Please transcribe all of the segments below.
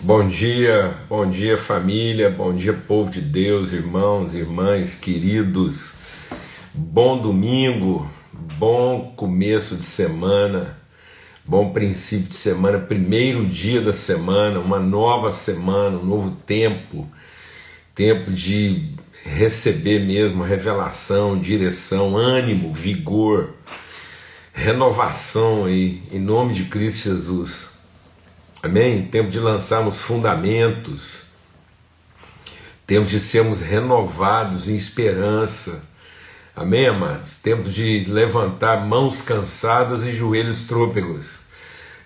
Bom dia, bom dia família, bom dia povo de Deus, irmãos, irmãs, queridos. Bom domingo, bom começo de semana, bom princípio de semana, primeiro dia da semana, uma nova semana, um novo tempo, tempo de receber mesmo revelação, direção, ânimo, vigor, renovação aí, em nome de Cristo Jesus. Amém? Tempo de lançarmos fundamentos, tempo de sermos renovados em esperança. Amém, amados? Tempo de levantar mãos cansadas e joelhos trôpegos.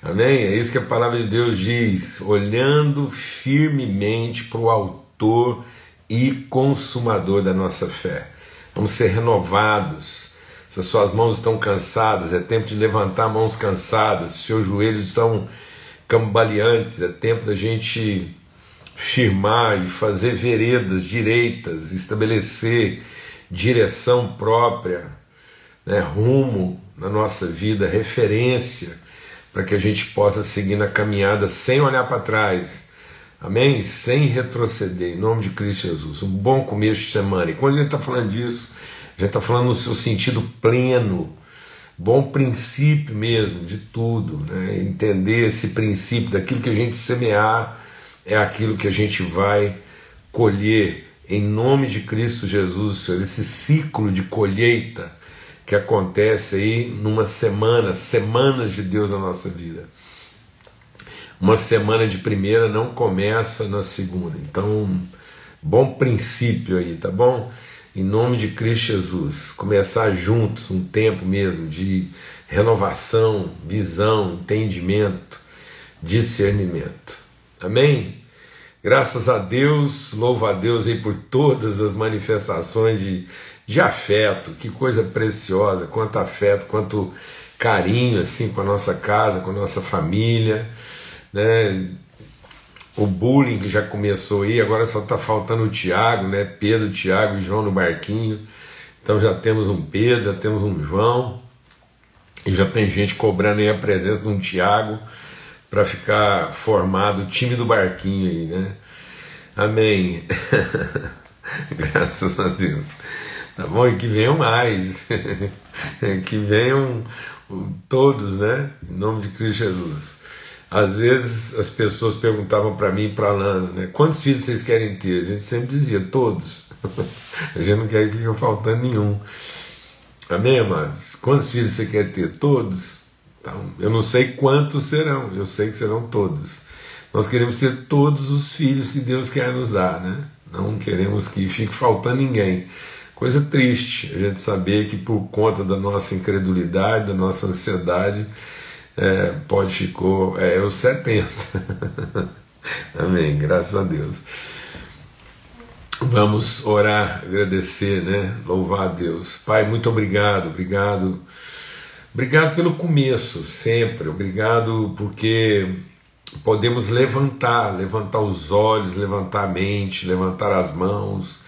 Amém? É isso que a palavra de Deus diz, olhando firmemente para o Autor e Consumador da nossa fé. Vamos ser renovados. Se as suas mãos estão cansadas, é tempo de levantar mãos cansadas, se seus joelhos estão cambaleantes, é tempo da gente firmar e fazer veredas direitas, estabelecer direção própria, né, rumo na nossa vida, referência, para que a gente possa seguir na caminhada sem olhar para trás, amém? Sem retroceder, em nome de Cristo Jesus. Um bom começo de semana. E quando a gente está falando disso, a gente está falando no seu sentido pleno bom princípio mesmo de tudo, né? entender esse princípio daquilo que a gente semear é aquilo que a gente vai colher em nome de Cristo Jesus, Senhor, esse ciclo de colheita que acontece aí numa semana, semanas de Deus na nossa vida. Uma semana de primeira não começa na segunda. Então, bom princípio aí, tá bom? Em nome de Cristo Jesus, começar juntos um tempo mesmo de renovação, visão, entendimento, discernimento. Amém? Graças a Deus, louvo a Deus aí por todas as manifestações de, de afeto, que coisa preciosa, quanto afeto, quanto carinho assim com a nossa casa, com a nossa família, né? O bullying que já começou aí, agora só está faltando o Tiago, né? Pedro, Tiago e João no barquinho. Então já temos um Pedro, já temos um João, e já tem gente cobrando aí a presença de um Tiago para ficar formado o time do barquinho aí, né? Amém. Graças a Deus. Tá bom? E que venham mais. que venham todos, né? Em nome de Cristo Jesus. Às vezes as pessoas perguntavam para mim e para a Lana, né, quantos filhos vocês querem ter? A gente sempre dizia, todos. a gente não quer que fique faltando nenhum. Amém, amados? Quantos filhos você quer ter? Todos. Então, eu não sei quantos serão, eu sei que serão todos. Nós queremos ter todos os filhos que Deus quer nos dar, né? Não queremos que fique faltando ninguém. Coisa triste a gente saber que por conta da nossa incredulidade, da nossa ansiedade, é, pode ficou, é, os 70. Amém, graças a Deus. Vamos orar, agradecer, né? Louvar a Deus. Pai, muito obrigado, obrigado. Obrigado pelo começo, sempre. Obrigado porque podemos levantar, levantar os olhos, levantar a mente, levantar as mãos,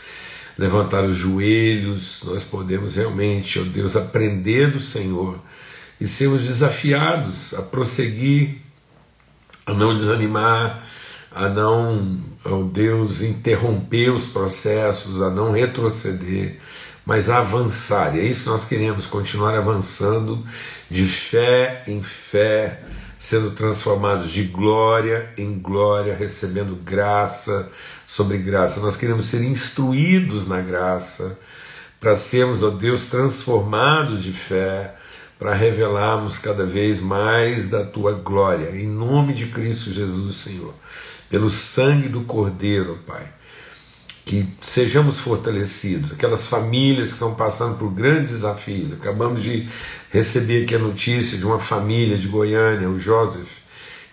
levantar os joelhos. Nós podemos realmente, ó oh Deus, aprender do Senhor e sermos desafiados a prosseguir, a não desanimar, a não, oh Deus, interromper os processos, a não retroceder, mas a avançar. E é isso que nós queremos, continuar avançando de fé em fé, sendo transformados de glória em glória, recebendo graça sobre graça. Nós queremos ser instruídos na graça, para sermos, ó Deus, transformados de fé para revelarmos cada vez mais da tua glória, em nome de Cristo Jesus, Senhor, pelo sangue do Cordeiro, Pai. Que sejamos fortalecidos, aquelas famílias que estão passando por grandes desafios. Acabamos de receber aqui a notícia de uma família de Goiânia, o Joseph,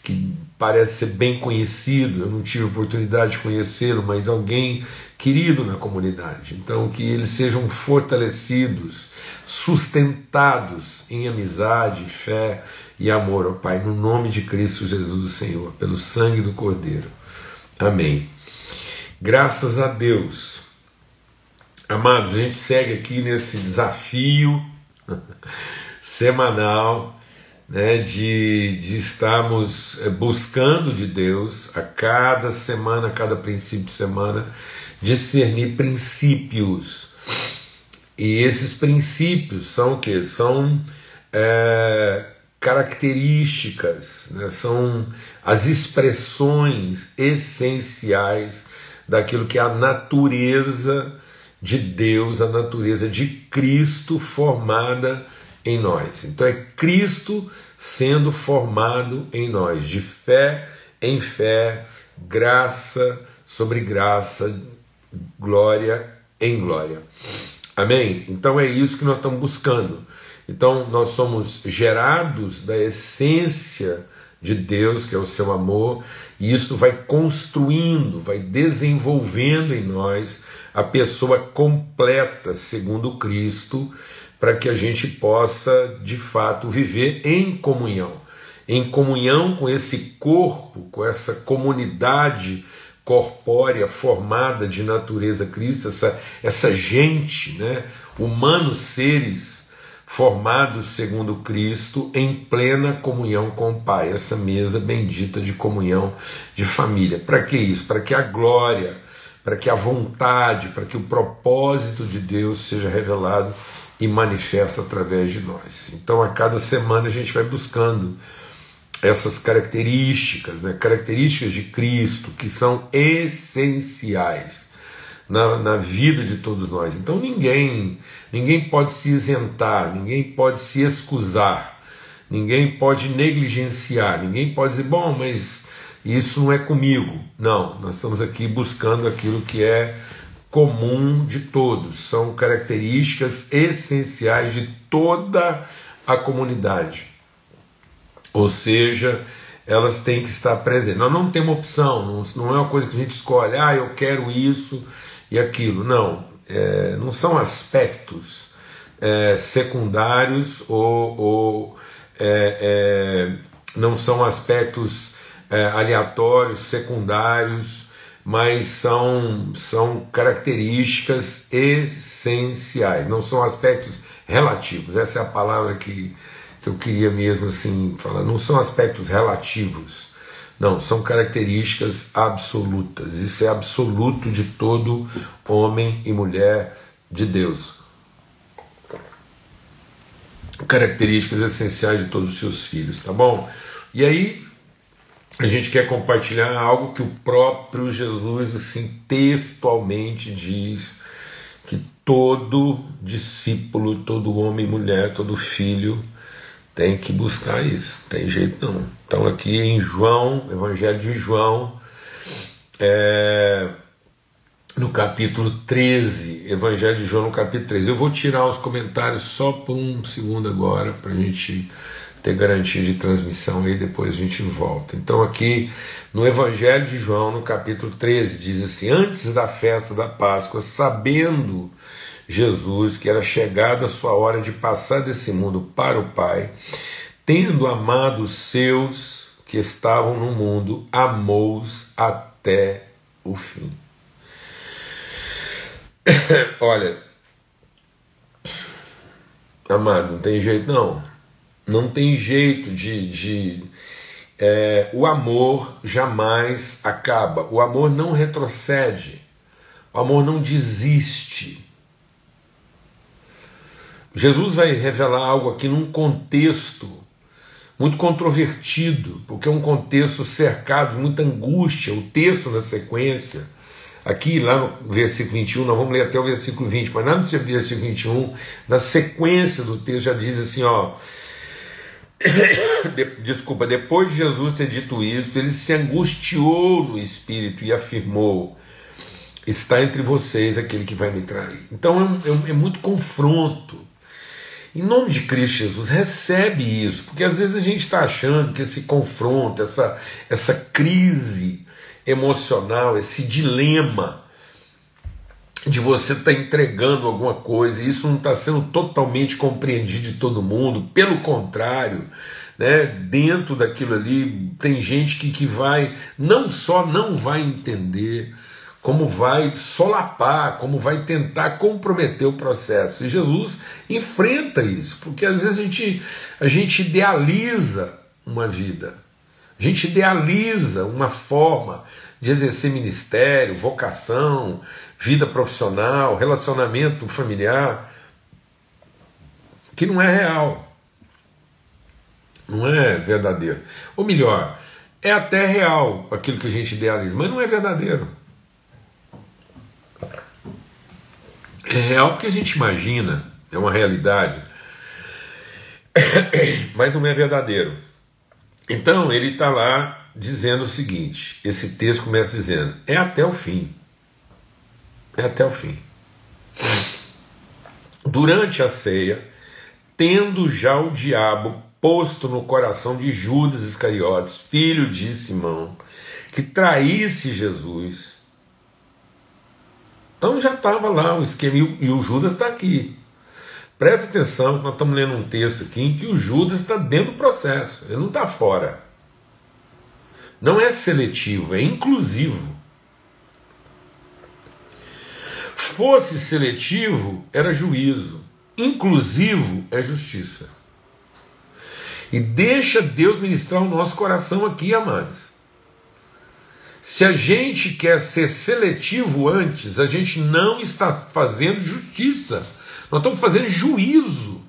que parece ser bem conhecido, eu não tive oportunidade de conhecê-lo, mas alguém querido na comunidade. Então, que eles sejam fortalecidos, sustentados em amizade, fé e amor, ó Pai, no nome de Cristo Jesus, Senhor, pelo sangue do Cordeiro. Amém. Graças a Deus. Amados, a gente segue aqui nesse desafio semanal né, de, de estarmos eh, buscando de Deus a cada semana, a cada princípio de semana, discernir princípios. E esses princípios são o que? São é, características, né, são as expressões essenciais daquilo que é a natureza de Deus, a natureza de Cristo formada em nós. Então é Cristo sendo formado em nós, de fé em fé, graça sobre graça, glória em glória. Amém? Então é isso que nós estamos buscando. Então nós somos gerados da essência de Deus, que é o seu amor, e isso vai construindo, vai desenvolvendo em nós a pessoa completa, segundo Cristo, para que a gente possa de fato viver em comunhão, em comunhão com esse corpo, com essa comunidade corpórea formada de natureza Cristo, essa, essa gente, né, humanos seres formados segundo Cristo em plena comunhão com o Pai, essa mesa bendita de comunhão de família. Para que isso? Para que a glória, para que a vontade, para que o propósito de Deus seja revelado e manifesta através de nós. Então, a cada semana a gente vai buscando essas características, né, características de Cristo que são essenciais na, na vida de todos nós. Então, ninguém, ninguém pode se isentar, ninguém pode se excusar, ninguém pode negligenciar, ninguém pode dizer, bom, mas isso não é comigo. Não, nós estamos aqui buscando aquilo que é comum de todos, são características essenciais de toda a comunidade. Ou seja, elas têm que estar presentes. Nós não temos opção, não, é uma coisa que a gente escolhe, ah, eu quero isso e aquilo. Não, é, não são aspectos é, secundários ou, ou é, é não são aspectos é, aleatórios, secundários mas são, são características essenciais, não são aspectos relativos. Essa é a palavra que, que eu queria mesmo assim falar. Não são aspectos relativos, não, são características absolutas. Isso é absoluto de todo homem e mulher de Deus. Características essenciais de todos os seus filhos, tá bom? E aí, a gente quer compartilhar algo que o próprio Jesus assim textualmente diz que todo discípulo, todo homem e mulher, todo filho tem que buscar isso, tem jeito não. Então aqui em João, Evangelho de João, é, no capítulo 13, Evangelho de João no capítulo 13. Eu vou tirar os comentários só por um segundo agora para a gente ter garantia de transmissão e depois a gente volta. Então, aqui no Evangelho de João, no capítulo 13, diz assim: Antes da festa da Páscoa, sabendo Jesus que era chegada a sua hora de passar desse mundo para o Pai, tendo amado os seus que estavam no mundo, amou-os até o fim. Olha, amado, não tem jeito não não tem jeito de. de é, o amor jamais acaba, o amor não retrocede, o amor não desiste. Jesus vai revelar algo aqui num contexto muito controvertido, porque é um contexto cercado de muita angústia. O texto na sequência, aqui lá no versículo 21, nós vamos ler até o versículo 20, mas lá no versículo 21, na sequência do texto já diz assim: ó desculpa, depois de Jesus ter dito isso, ele se angustiou no espírito e afirmou: Está entre vocês aquele que vai me trair. Então é, é, é muito confronto. Em nome de Cristo Jesus, recebe isso, porque às vezes a gente está achando que esse confronto, essa, essa crise emocional, esse dilema de você estar tá entregando alguma coisa, e isso não está sendo totalmente compreendido de todo mundo, pelo contrário, né, dentro daquilo ali tem gente que, que vai, não só não vai entender, como vai solapar, como vai tentar comprometer o processo. E Jesus enfrenta isso, porque às vezes a gente, a gente idealiza uma vida, a gente idealiza uma forma de exercer ministério, vocação, vida profissional, relacionamento familiar, que não é real, não é verdadeiro. Ou melhor, é até real aquilo que a gente idealiza, mas não é verdadeiro. É real porque a gente imagina, é uma realidade, mas não é verdadeiro. Então ele está lá dizendo o seguinte: esse texto começa dizendo, é até o fim. É até o fim. Durante a ceia, tendo já o diabo posto no coração de Judas Iscariotes, filho de Simão, que traísse Jesus, então já estava lá o esquema, e o Judas está aqui. Presta atenção, nós estamos lendo um texto aqui em que o Judas está dentro do processo, ele não está fora. Não é seletivo, é inclusivo. Fosse seletivo, era juízo. Inclusivo é justiça. E deixa Deus ministrar o nosso coração aqui, amados. Se a gente quer ser seletivo antes, a gente não está fazendo justiça, nós estamos fazendo juízo.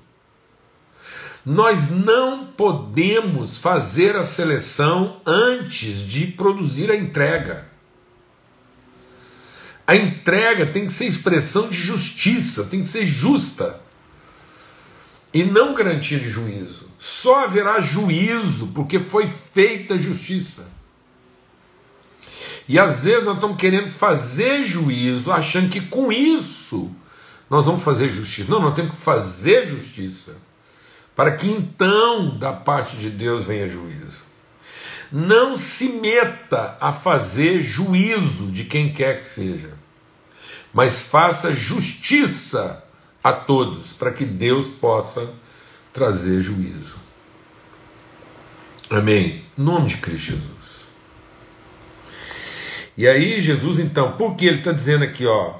Nós não podemos fazer a seleção antes de produzir a entrega. A entrega tem que ser expressão de justiça, tem que ser justa e não garantia de juízo. Só haverá juízo porque foi feita justiça. E às vezes nós estamos querendo fazer juízo, achando que com isso nós vamos fazer justiça. Não, nós temos que fazer justiça, para que então da parte de Deus venha juízo. Não se meta a fazer juízo de quem quer que seja, mas faça justiça a todos, para que Deus possa trazer juízo. Amém? Em nome de Cristo Jesus. E aí, Jesus, então, por que ele está dizendo aqui, ó?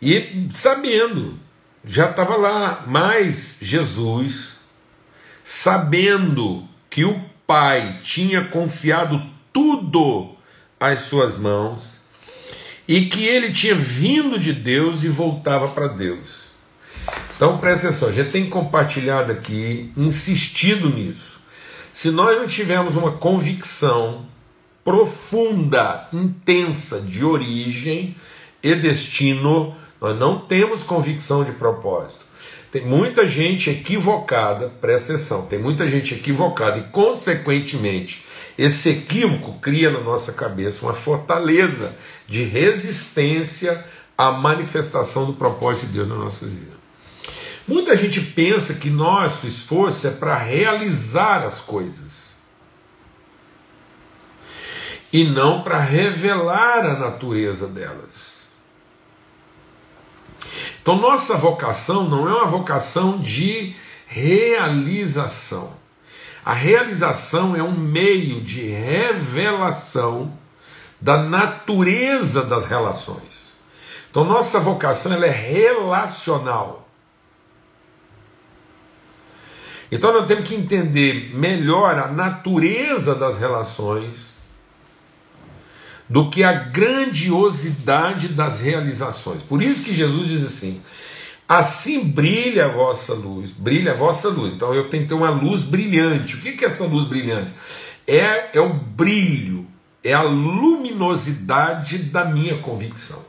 E sabendo, já estava lá, mas Jesus, sabendo que o Pai tinha confiado tudo às suas mãos e que ele tinha vindo de Deus e voltava para Deus. Então presta atenção, gente tem compartilhado aqui, insistido nisso. Se nós não tivermos uma convicção profunda, intensa de origem e destino, nós não temos convicção de propósito. Tem muita gente equivocada, presta atenção, tem muita gente equivocada e, consequentemente, esse equívoco cria na nossa cabeça uma fortaleza de resistência à manifestação do propósito de Deus na nossa vida. Muita gente pensa que nosso esforço é para realizar as coisas e não para revelar a natureza delas. Então, nossa vocação não é uma vocação de realização. A realização é um meio de revelação da natureza das relações. Então, nossa vocação ela é relacional. Então, nós temos que entender melhor a natureza das relações do que a grandiosidade das realizações. Por isso que Jesus diz assim: assim brilha a vossa luz, brilha a vossa luz. Então eu tenho que ter uma luz brilhante. O que é essa luz brilhante? É, é o brilho, é a luminosidade da minha convicção.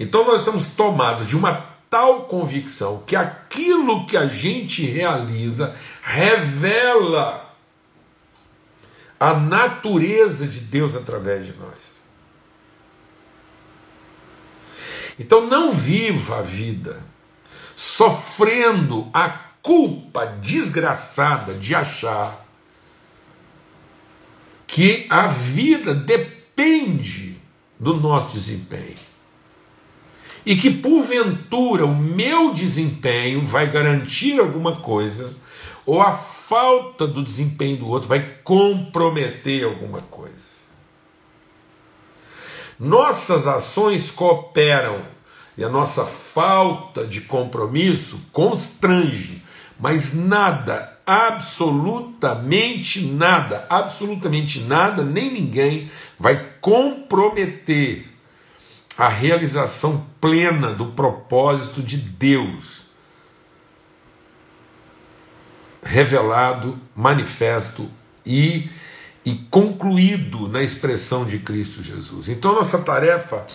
Então nós estamos tomados de uma tal convicção que aquilo que a gente realiza revela a natureza de Deus através de nós. Então não viva a vida sofrendo a culpa desgraçada de achar que a vida depende do nosso desempenho. E que porventura o meu desempenho vai garantir alguma coisa, ou a falta do desempenho do outro vai comprometer alguma coisa. Nossas ações cooperam e a nossa falta de compromisso constrange, mas nada, absolutamente nada, absolutamente nada, nem ninguém vai comprometer a realização plena do propósito de Deus revelado, manifesto e, e concluído na expressão de Cristo Jesus. Então, nossa tarefa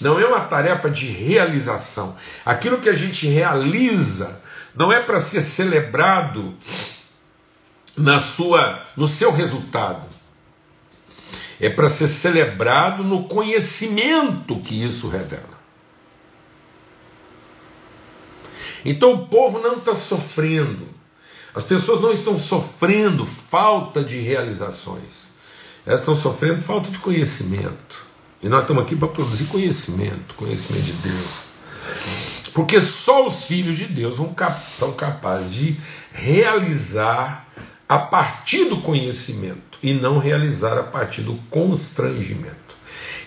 não é uma tarefa de realização. Aquilo que a gente realiza não é para ser celebrado na sua no seu resultado. É para ser celebrado no conhecimento que isso revela. Então o povo não está sofrendo. As pessoas não estão sofrendo falta de realizações. Elas estão sofrendo falta de conhecimento. E nós estamos aqui para produzir conhecimento, conhecimento de Deus. Porque só os filhos de Deus são capazes de realizar a partir do conhecimento e não realizar a partir do constrangimento.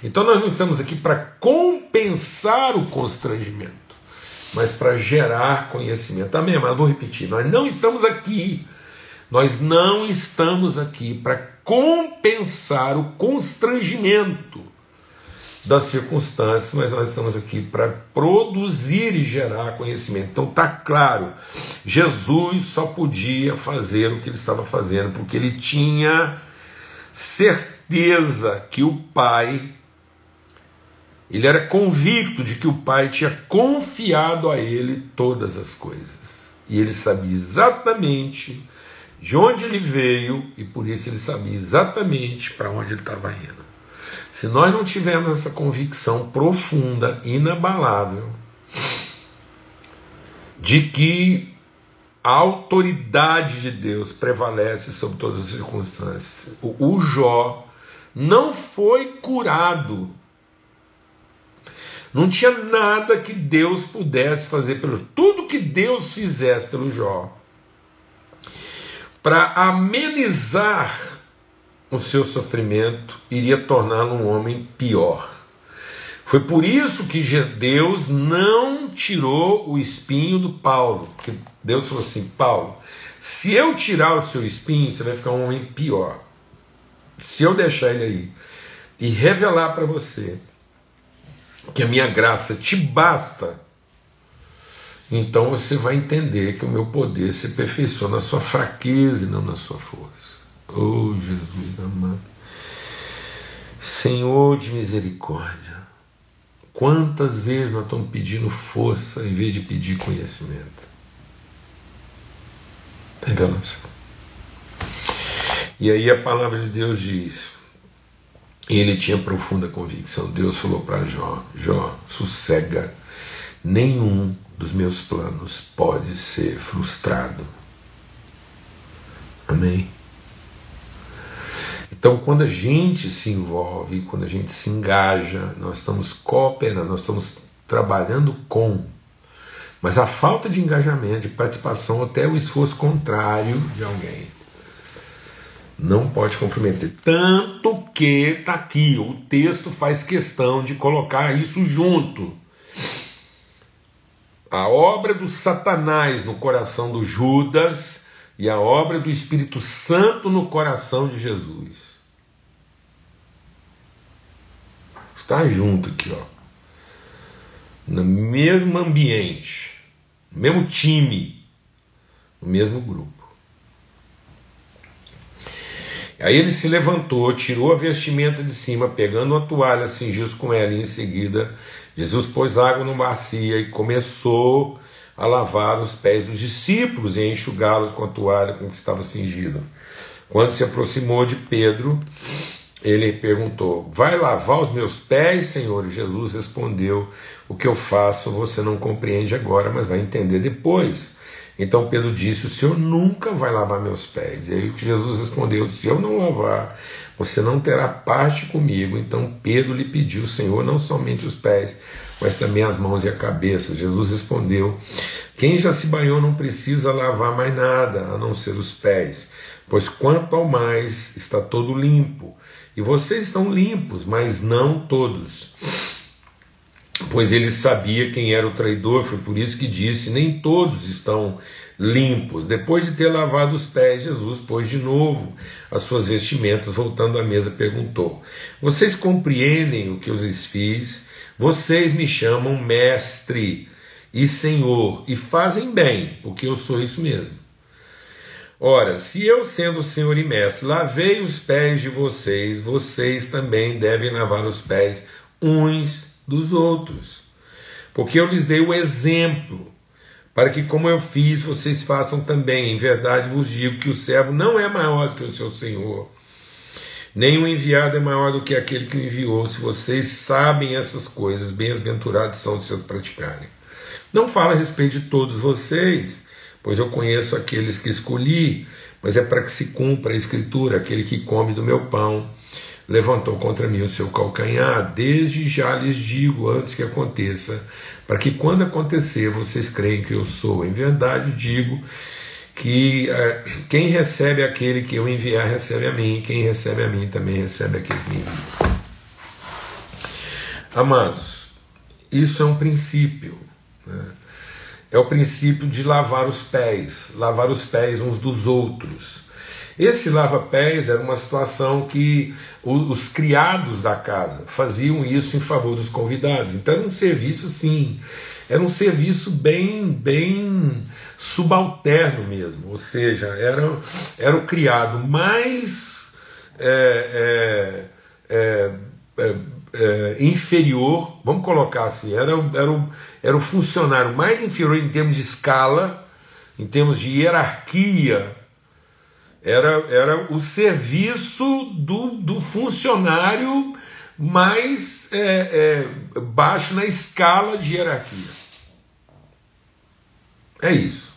Então nós não estamos aqui para compensar o constrangimento, mas para gerar conhecimento. Amém? Mas eu vou repetir: nós não estamos aqui, nós não estamos aqui para compensar o constrangimento das circunstâncias, mas nós estamos aqui para produzir e gerar conhecimento. Então tá claro, Jesus só podia fazer o que ele estava fazendo porque ele tinha certeza que o Pai ele era convicto de que o Pai tinha confiado a ele todas as coisas. E ele sabia exatamente de onde ele veio e por isso ele sabia exatamente para onde ele estava indo. Se nós não tivermos essa convicção profunda, inabalável, de que a autoridade de Deus prevalece sobre todas as circunstâncias, o, Jó não foi curado. Não tinha nada que Deus pudesse fazer pelo tudo que Deus fizesse pelo Jó para amenizar o seu sofrimento iria torná-lo um homem pior. Foi por isso que Deus não tirou o espinho do Paulo, porque Deus falou assim: Paulo, se eu tirar o seu espinho, você vai ficar um homem pior. Se eu deixar ele aí e revelar para você que a minha graça te basta, então você vai entender que o meu poder se aperfeiçoa na sua fraqueza e não na sua força. Oh Jesus amado, Senhor de misericórdia, quantas vezes nós estamos pedindo força em vez de pedir conhecimento? Revelação. E aí a palavra de Deus diz: ele tinha profunda convicção. Deus falou para Jó: Jó, sossega, nenhum dos meus planos pode ser frustrado. Amém? Então, quando a gente se envolve, quando a gente se engaja, nós estamos cooperando, nós estamos trabalhando com. Mas a falta de engajamento, de participação, até o esforço contrário de alguém, não pode comprometer. Tanto que está aqui, o texto faz questão de colocar isso junto. A obra do Satanás no coração do Judas e a obra do Espírito Santo no coração de Jesus. Está junto aqui, ó. No mesmo ambiente, no mesmo time, no mesmo grupo. Aí ele se levantou, tirou a vestimenta de cima, pegando uma toalha, cingiu-se com ela, e em seguida Jesus pôs água numa bacia e começou a lavar os pés dos discípulos e a enxugá-los com a toalha com que estava cingido. Quando se aproximou de Pedro, ele perguntou: Vai lavar os meus pés, Senhor? E Jesus respondeu: O que eu faço você não compreende agora, mas vai entender depois. Então Pedro disse: O Senhor nunca vai lavar meus pés. E aí Jesus respondeu: Se eu não lavar, você não terá parte comigo. Então Pedro lhe pediu: Senhor, não somente os pés, mas também as mãos e a cabeça. Jesus respondeu: Quem já se banhou não precisa lavar mais nada, a não ser os pés, pois quanto ao mais está todo limpo E vocês estão limpos, mas não todos. Pois ele sabia quem era o traidor, foi por isso que disse: Nem todos estão limpos. Depois de ter lavado os pés, Jesus pôs de novo as suas vestimentas, voltando à mesa, perguntou: Vocês compreendem o que eu lhes fiz? Vocês me chamam mestre e senhor e fazem bem, porque eu sou isso mesmo. Ora, se eu, sendo senhor e mestre, lavei os pés de vocês, vocês também devem lavar os pés uns dos outros. Porque eu lhes dei o exemplo para que, como eu fiz, vocês façam também. Em verdade vos digo que o servo não é maior do que o seu senhor, nem o enviado é maior do que aquele que o enviou. Se vocês sabem essas coisas, bem-aventurados são se as praticarem. Não falo a respeito de todos vocês, pois eu conheço aqueles que escolhi, mas é para que se cumpra a escritura: aquele que come do meu pão levantou contra mim o seu calcanhar. Desde já lhes digo, antes que aconteça, para que quando acontecer vocês creem que eu sou. Em verdade digo que é, quem recebe aquele que eu enviar recebe a mim, quem recebe a mim também recebe aquele que me envia. Amados, isso é um princípio. Né? É o princípio de lavar os pés, lavar os pés uns dos outros. Esse lava-pés era uma situação que os criados da casa faziam isso em favor dos convidados. Então era um serviço assim, era um serviço bem, bem subalterno mesmo. Ou seja, era, era o criado mais é, é, é, é, é inferior, vamos colocar assim, era, era, o, era o funcionário mais inferior em termos de escala, em termos de hierarquia era, era o serviço do, do funcionário mais é, é, baixo na escala de hierarquia. É isso.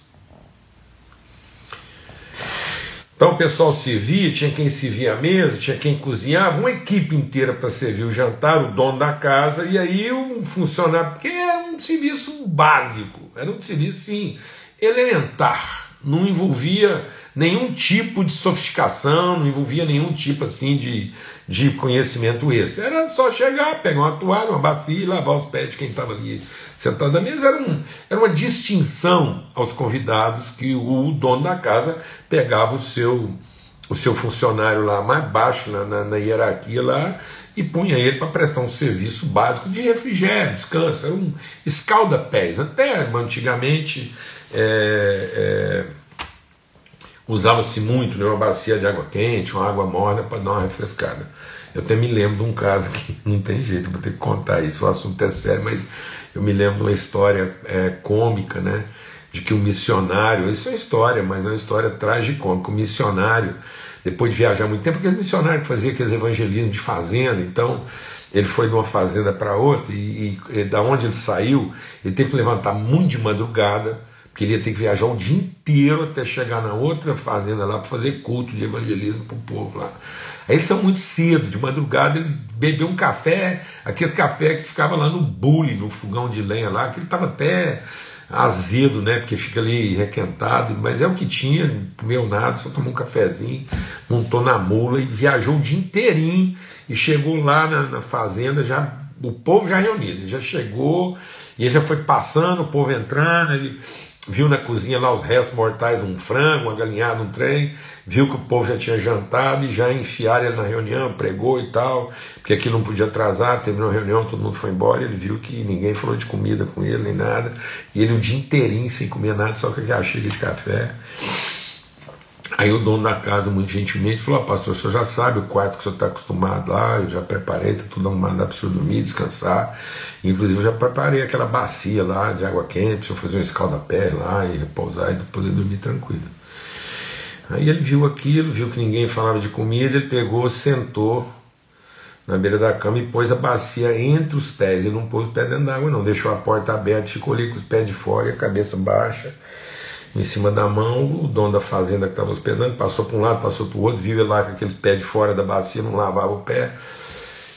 Então o pessoal servia, tinha quem servia a mesa, tinha quem cozinhava, uma equipe inteira para servir o jantar, o dono da casa, e aí um funcionário, porque era um serviço básico, era um serviço assim, elementar, não envolvia nenhum tipo de sofisticação, não envolvia nenhum tipo assim de, de conhecimento esse. Era só chegar, pegar uma toalha, uma bacia e lavar os pés de quem estava ali sentado na mesa. Era, um, era uma distinção aos convidados que o dono da casa pegava o seu, o seu funcionário lá mais baixo na, na, na hierarquia lá e punha ele para prestar um serviço básico de refrigério, descanso, era um escalda-pés. Até antigamente. É, é, usava-se muito né, uma bacia de água quente, uma água morna para dar uma refrescada. Eu até me lembro de um caso que não tem jeito, vou ter que contar isso, o assunto é sério, mas eu me lembro de uma história é, cômica, né? De que um missionário, isso é história, mas é uma história tragicômica. O missionário, depois de viajar muito tempo, aqueles missionários que faziam aqueles evangelismos de fazenda, então ele foi de uma fazenda para outra e, e, e da onde ele saiu, ele teve que levantar muito de madrugada porque ele ia ter que viajar o dia inteiro até chegar na outra fazenda lá para fazer culto de evangelismo para o povo lá. Aí eles são muito cedo, de madrugada ele bebeu um café, aqueles café que ficava lá no bule, no fogão de lenha lá, que ele estava até azedo, né? Porque fica ali requentado, mas é o que tinha, comeu nada, só tomou um cafezinho, montou na mula e viajou o dia inteirinho e chegou lá na, na fazenda, já o povo já reunido, ele já chegou e ele já foi passando, o povo entrando, ele viu na cozinha lá os restos mortais de um frango, uma galinhada, um trem, viu que o povo já tinha jantado e já enfiaram ele na reunião, pregou e tal, porque aqui não podia atrasar, terminou a reunião, todo mundo foi embora, ele viu que ninguém falou de comida com ele, nem nada, e ele o dia inteirinho sem comer nada, só com aquela xícara de café. Aí o dono da casa, muito gentilmente, falou: ah, Pastor, o senhor já sabe o quarto que o senhor está acostumado lá, eu já preparei, está tudo arrumado para o senhor dormir, descansar. Inclusive, eu já preparei aquela bacia lá de água quente, para o senhor fazer um escalda-pé lá e repousar e poder dormir tranquilo. Aí ele viu aquilo, viu que ninguém falava de comida, ele pegou, sentou na beira da cama e pôs a bacia entre os pés. Ele não pôs o pé dentro d'água, não, deixou a porta aberta, ficou ali com os pés de fora e a cabeça baixa em cima da mão, o dono da fazenda que estava hospedando passou para um lado, passou para o outro, viu ele lá com aqueles pés de fora da bacia, não lavava o pé.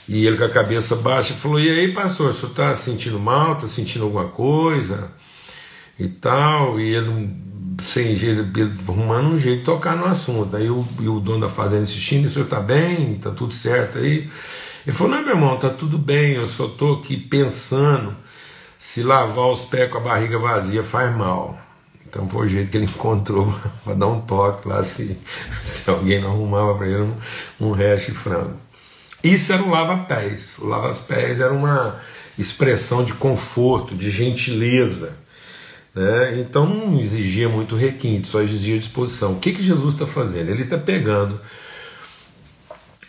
E ele com a cabeça baixa falou: E aí, pastor, o senhor está sentindo mal? Está sentindo alguma coisa? E tal. E ele sem jeito, arrumando um jeito de tocar no assunto. Aí o, o dono da fazenda insistindo, o senhor está bem, está tudo certo aí. Ele falou, não, meu irmão, está tudo bem, eu só estou aqui pensando se lavar os pés com a barriga vazia faz mal. Então foi o jeito que ele encontrou para dar um toque lá se, se alguém não arrumava para ele um, um hash de frango. Isso era o lava-pés. O lava-pés era uma expressão de conforto, de gentileza. Né? Então não exigia muito requinte, só exigia disposição. O que, que Jesus está fazendo? Ele está pegando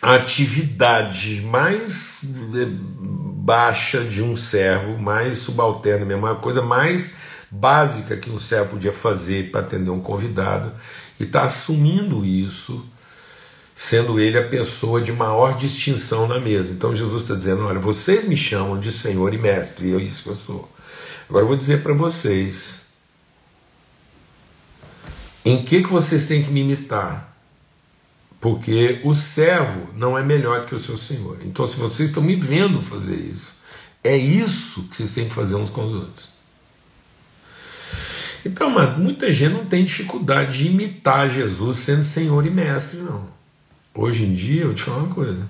a atividade mais eh, baixa de um servo, mais subalterno mesmo, a coisa mais básica que um servo podia fazer para atender um convidado, e está assumindo isso, sendo ele a pessoa de maior distinção na mesa. Então Jesus está dizendo: olha, vocês me chamam de Senhor e Mestre, e é isso que eu sou. Agora eu vou dizer para vocês em que, que vocês têm que me imitar. Porque o servo não é melhor que o seu senhor. Então, se vocês estão me vendo fazer isso, é isso que vocês têm que fazer uns com os outros. Então, mas muita gente não tem dificuldade de imitar Jesus sendo Senhor e Mestre, não. Hoje em dia, eu te falar uma coisa.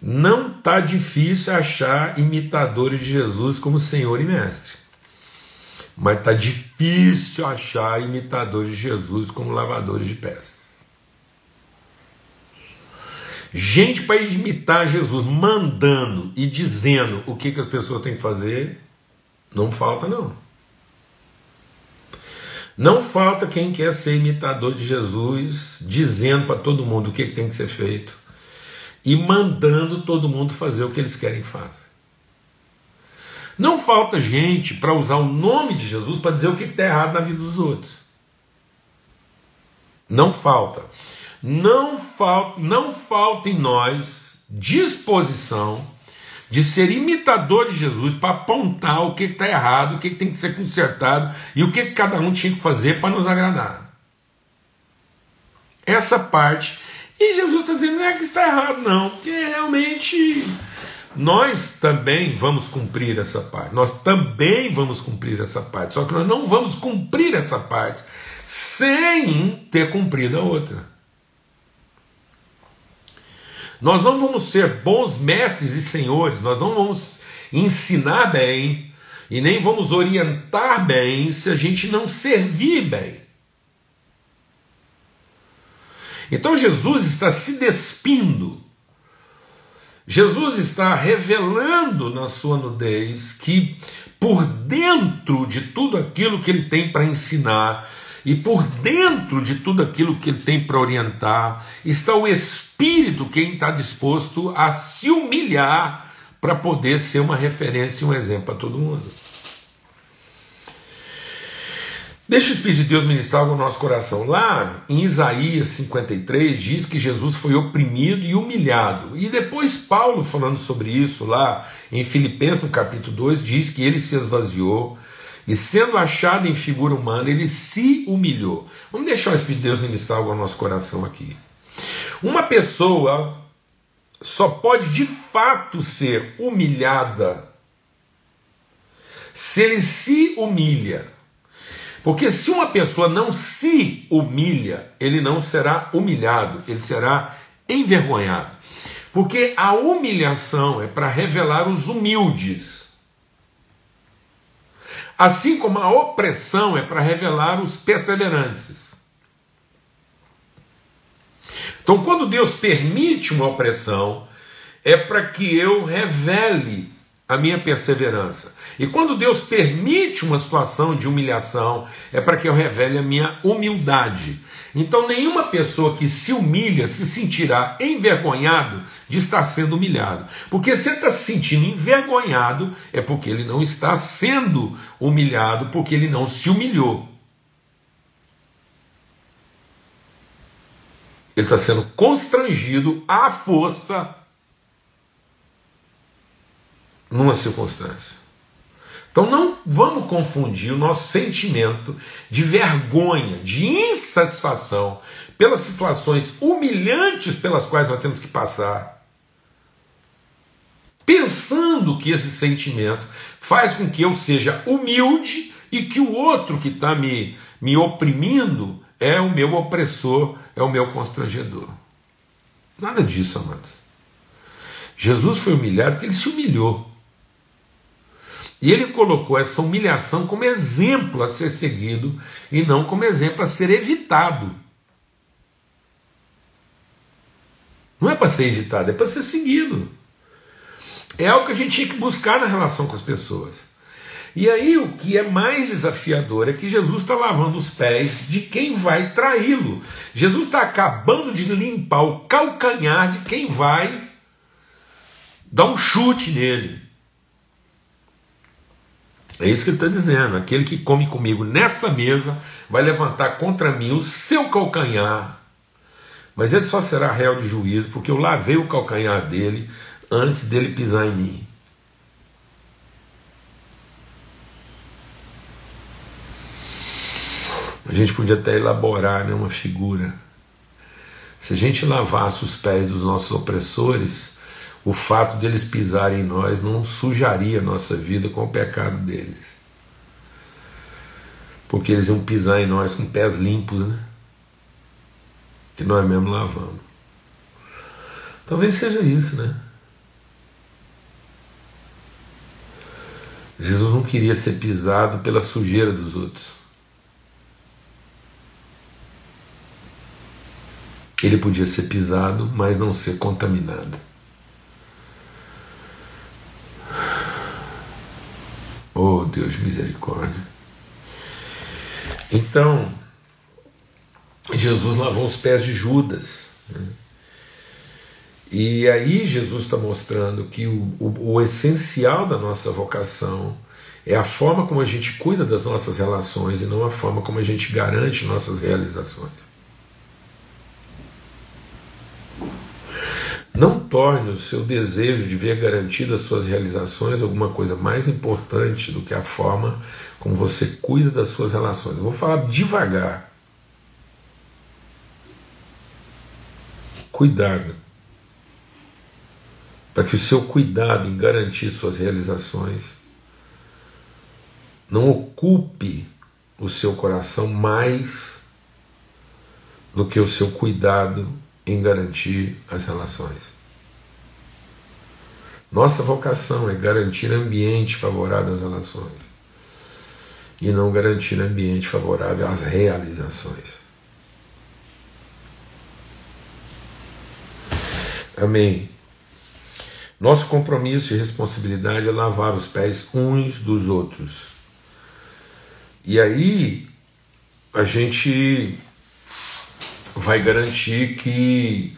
Não tá difícil achar imitadores de Jesus como Senhor e Mestre. Mas tá difícil achar imitadores de Jesus como lavadores de pés. Gente para imitar Jesus, mandando e dizendo o que, que as pessoas têm que fazer, não falta não. Não falta quem quer ser imitador de Jesus, dizendo para todo mundo o que, que tem que ser feito e mandando todo mundo fazer o que eles querem que faça. Não falta gente para usar o nome de Jesus para dizer o que está errado na vida dos outros. Não falta não falta, não falta em nós disposição de ser imitador de Jesus para apontar o que está errado, o que tem que ser consertado e o que cada um tinha que fazer para nos agradar. Essa parte. E Jesus está dizendo, não é que está errado, não, porque realmente nós também vamos cumprir essa parte. Nós também vamos cumprir essa parte. Só que nós não vamos cumprir essa parte sem ter cumprido a outra. Nós não vamos ser bons mestres e senhores, nós não vamos ensinar bem e nem vamos orientar bem se a gente não servir bem. Então Jesus está se despindo, Jesus está revelando na sua nudez que por dentro de tudo aquilo que ele tem para ensinar, e por dentro de tudo aquilo que ele tem para orientar, está o Espírito quem está disposto a se humilhar para poder ser uma referência e um exemplo para todo mundo. Deixa o Espírito de Deus ministrar no nosso coração. Lá em Isaías 53 diz que Jesus foi oprimido e humilhado. E depois Paulo falando sobre isso lá em Filipenses no capítulo 2 diz que ele se esvaziou, e sendo achado em figura humana, ele se humilhou. Vamos deixar o Espírito de Deus ministrar algo ao nosso coração aqui. Uma pessoa só pode de fato ser humilhada se ele se humilha. Porque se uma pessoa não se humilha, ele não será humilhado, ele será envergonhado. Porque a humilhação é para revelar os humildes. Assim como a opressão é para revelar os perseverantes. Então, quando Deus permite uma opressão, é para que eu revele a minha perseverança. E quando Deus permite uma situação de humilhação, é para que eu revele a minha humildade. Então, nenhuma pessoa que se humilha se sentirá envergonhado de estar sendo humilhado. Porque se ele está se sentindo envergonhado, é porque ele não está sendo humilhado, porque ele não se humilhou. Ele está sendo constrangido à força numa circunstância. Então não vamos confundir o nosso sentimento de vergonha, de insatisfação pelas situações humilhantes pelas quais nós temos que passar pensando que esse sentimento faz com que eu seja humilde e que o outro que está me, me oprimindo é o meu opressor, é o meu constrangedor. Nada disso, amados. Jesus foi humilhado porque ele se humilhou. E ele colocou essa humilhação como exemplo a ser seguido e não como exemplo a ser evitado. Não é para ser evitado, é para ser seguido. É algo que a gente tinha que buscar na relação com as pessoas. E aí o que é mais desafiador é que Jesus está lavando os pés de quem vai traí-lo. Jesus está acabando de limpar o calcanhar de quem vai dar um chute nele. É isso que ele está dizendo. Aquele que come comigo nessa mesa vai levantar contra mim o seu calcanhar. Mas ele só será réu de juízo porque eu lavei o calcanhar dele antes dele pisar em mim. A gente podia até elaborar né, uma figura. Se a gente lavasse os pés dos nossos opressores, o fato deles pisarem em nós não sujaria a nossa vida com o pecado deles. Porque eles iam pisar em nós com pés limpos, né? Que nós mesmo lavamos. Talvez seja isso, né? Jesus não queria ser pisado pela sujeira dos outros. Ele podia ser pisado, mas não ser contaminado. Oh Deus misericórdia. Então, Jesus lavou os pés de Judas. Né? E aí Jesus está mostrando que o, o, o, essencial da nossa vocação é a forma como a gente cuida das nossas relações e não a forma como a gente garante nossas realizações. Não torne o seu desejo de ver garantidas suas realizações alguma coisa mais importante do que a forma como você cuida das suas relações. Eu vou falar devagar. Cuidado. Para que o seu cuidado em garantir suas realizações não ocupe o seu coração mais do que o seu cuidado em garantir as relações. Nossa vocação é garantir ambiente favorável às relações e não garantir ambiente favorável às realizações. Amém. Nosso compromisso e responsabilidade é lavar os pés uns dos outros. E aí a gente vai garantir que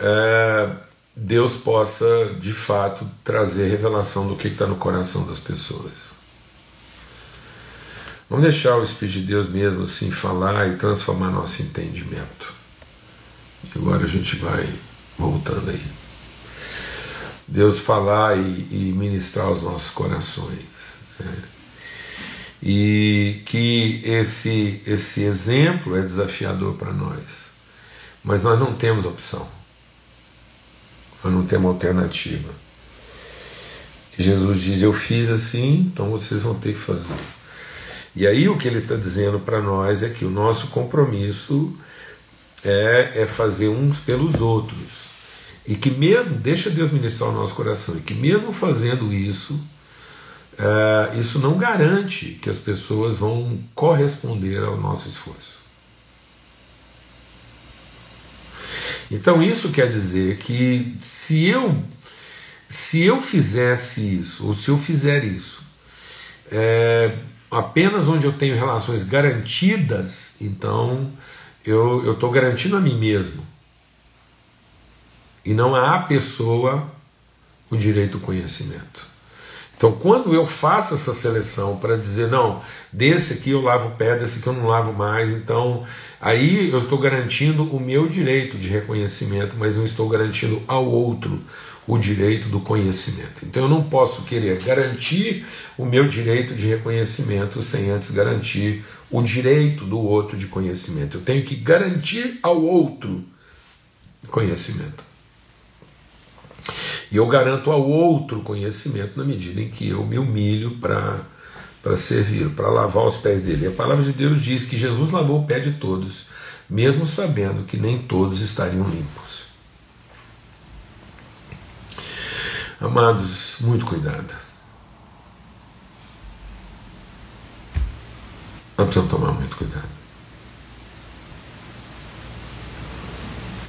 é, Deus possa de fato trazer revelação do que está no coração das pessoas. Vamos deixar o Espírito de Deus mesmo assim falar e transformar nosso entendimento. E agora a gente vai voltando aí. Deus falar e, e ministrar os nossos corações. Né? E que esse, esse exemplo é desafiador para nós. Mas nós não temos opção. Nós não temos alternativa. Jesus diz: Eu fiz assim, então vocês vão ter que fazer. E aí o que ele está dizendo para nós é que o nosso compromisso é, é fazer uns pelos outros. E que mesmo, deixa Deus ministrar o nosso coração, e que mesmo fazendo isso, é, isso não garante que as pessoas vão corresponder ao nosso esforço. Então isso quer dizer que se eu se eu fizesse isso, ou se eu fizer isso, é, apenas onde eu tenho relações garantidas, então eu estou garantindo a mim mesmo. E não a pessoa o direito ao conhecimento. Então, quando eu faço essa seleção para dizer, não, desse aqui eu lavo o pé, desse aqui eu não lavo mais, então aí eu estou garantindo o meu direito de reconhecimento, mas não estou garantindo ao outro o direito do conhecimento. Então eu não posso querer garantir o meu direito de reconhecimento sem antes garantir o direito do outro de conhecimento. Eu tenho que garantir ao outro conhecimento. E eu garanto ao outro conhecimento na medida em que eu me humilho para para servir, para lavar os pés dele. A palavra de Deus diz que Jesus lavou o pé de todos, mesmo sabendo que nem todos estariam limpos. Amados, muito cuidado. Nós precisamos tomar muito cuidado.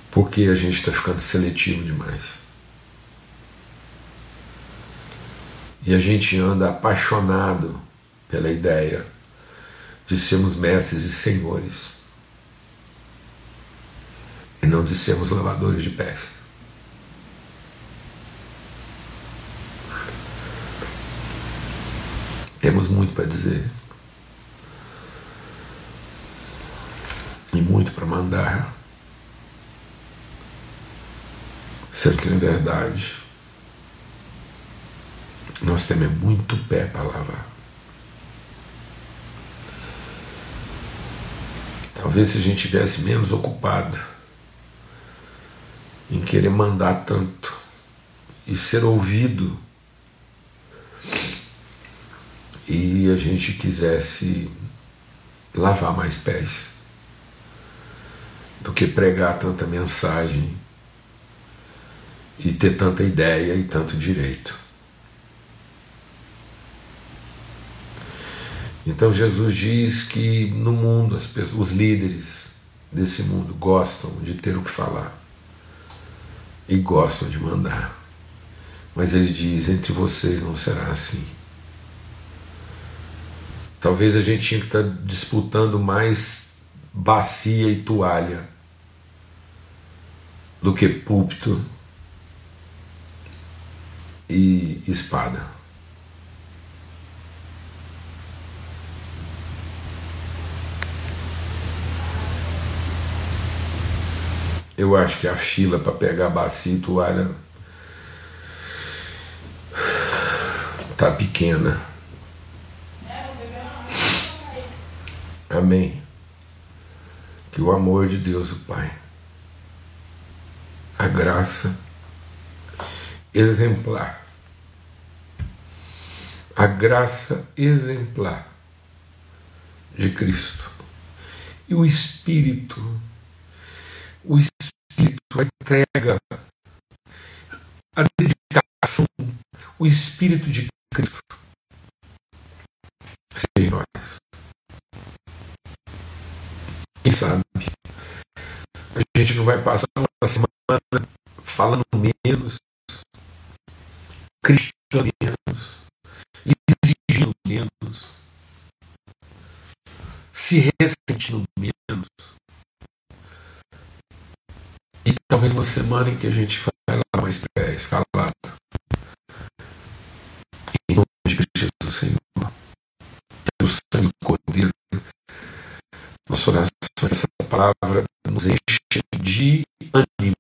Porque a gente está ficando seletivo demais. E a gente anda apaixonado pela ideia de sermos mestres e senhores e não de sermos lavadores de pés. Temos muito para dizer e muito para mandar. Sendo que, na verdade, nós temos muito pé para lavar. Talvez se a gente tivesse menos ocupado em querer mandar tanto e ser ouvido e a gente quisesse lavar mais pés do que pregar tanta mensagem e ter tanta ideia e tanto direito. Então Jesus diz que no mundo as pessoas, os líderes desse mundo gostam de ter o que falar e gostam de mandar. Mas ele diz: entre vocês não será assim. Talvez a gente tinha que estar disputando mais bacia e toalha do que púlpito e espada. Eu acho que a fila para pegar bacia e toalha tá pequena. Amém. Que o amor de Deus, o Pai, a graça exemplar, a graça exemplar de Cristo e o Espírito, o Espírito, entrega, a dedicação, o Espírito de Cristo seja em nós. Quem sabe a gente não vai passar uma semana falando menos, criticando menos, exigindo menos, se ressentindo menos. Talvez uma semana em que a gente vai lá mais pés, calado. Em nome de Jesus, Senhor. Pelo sangue do Cordeiro. Nossa oração, essa palavra nos enche de ânimo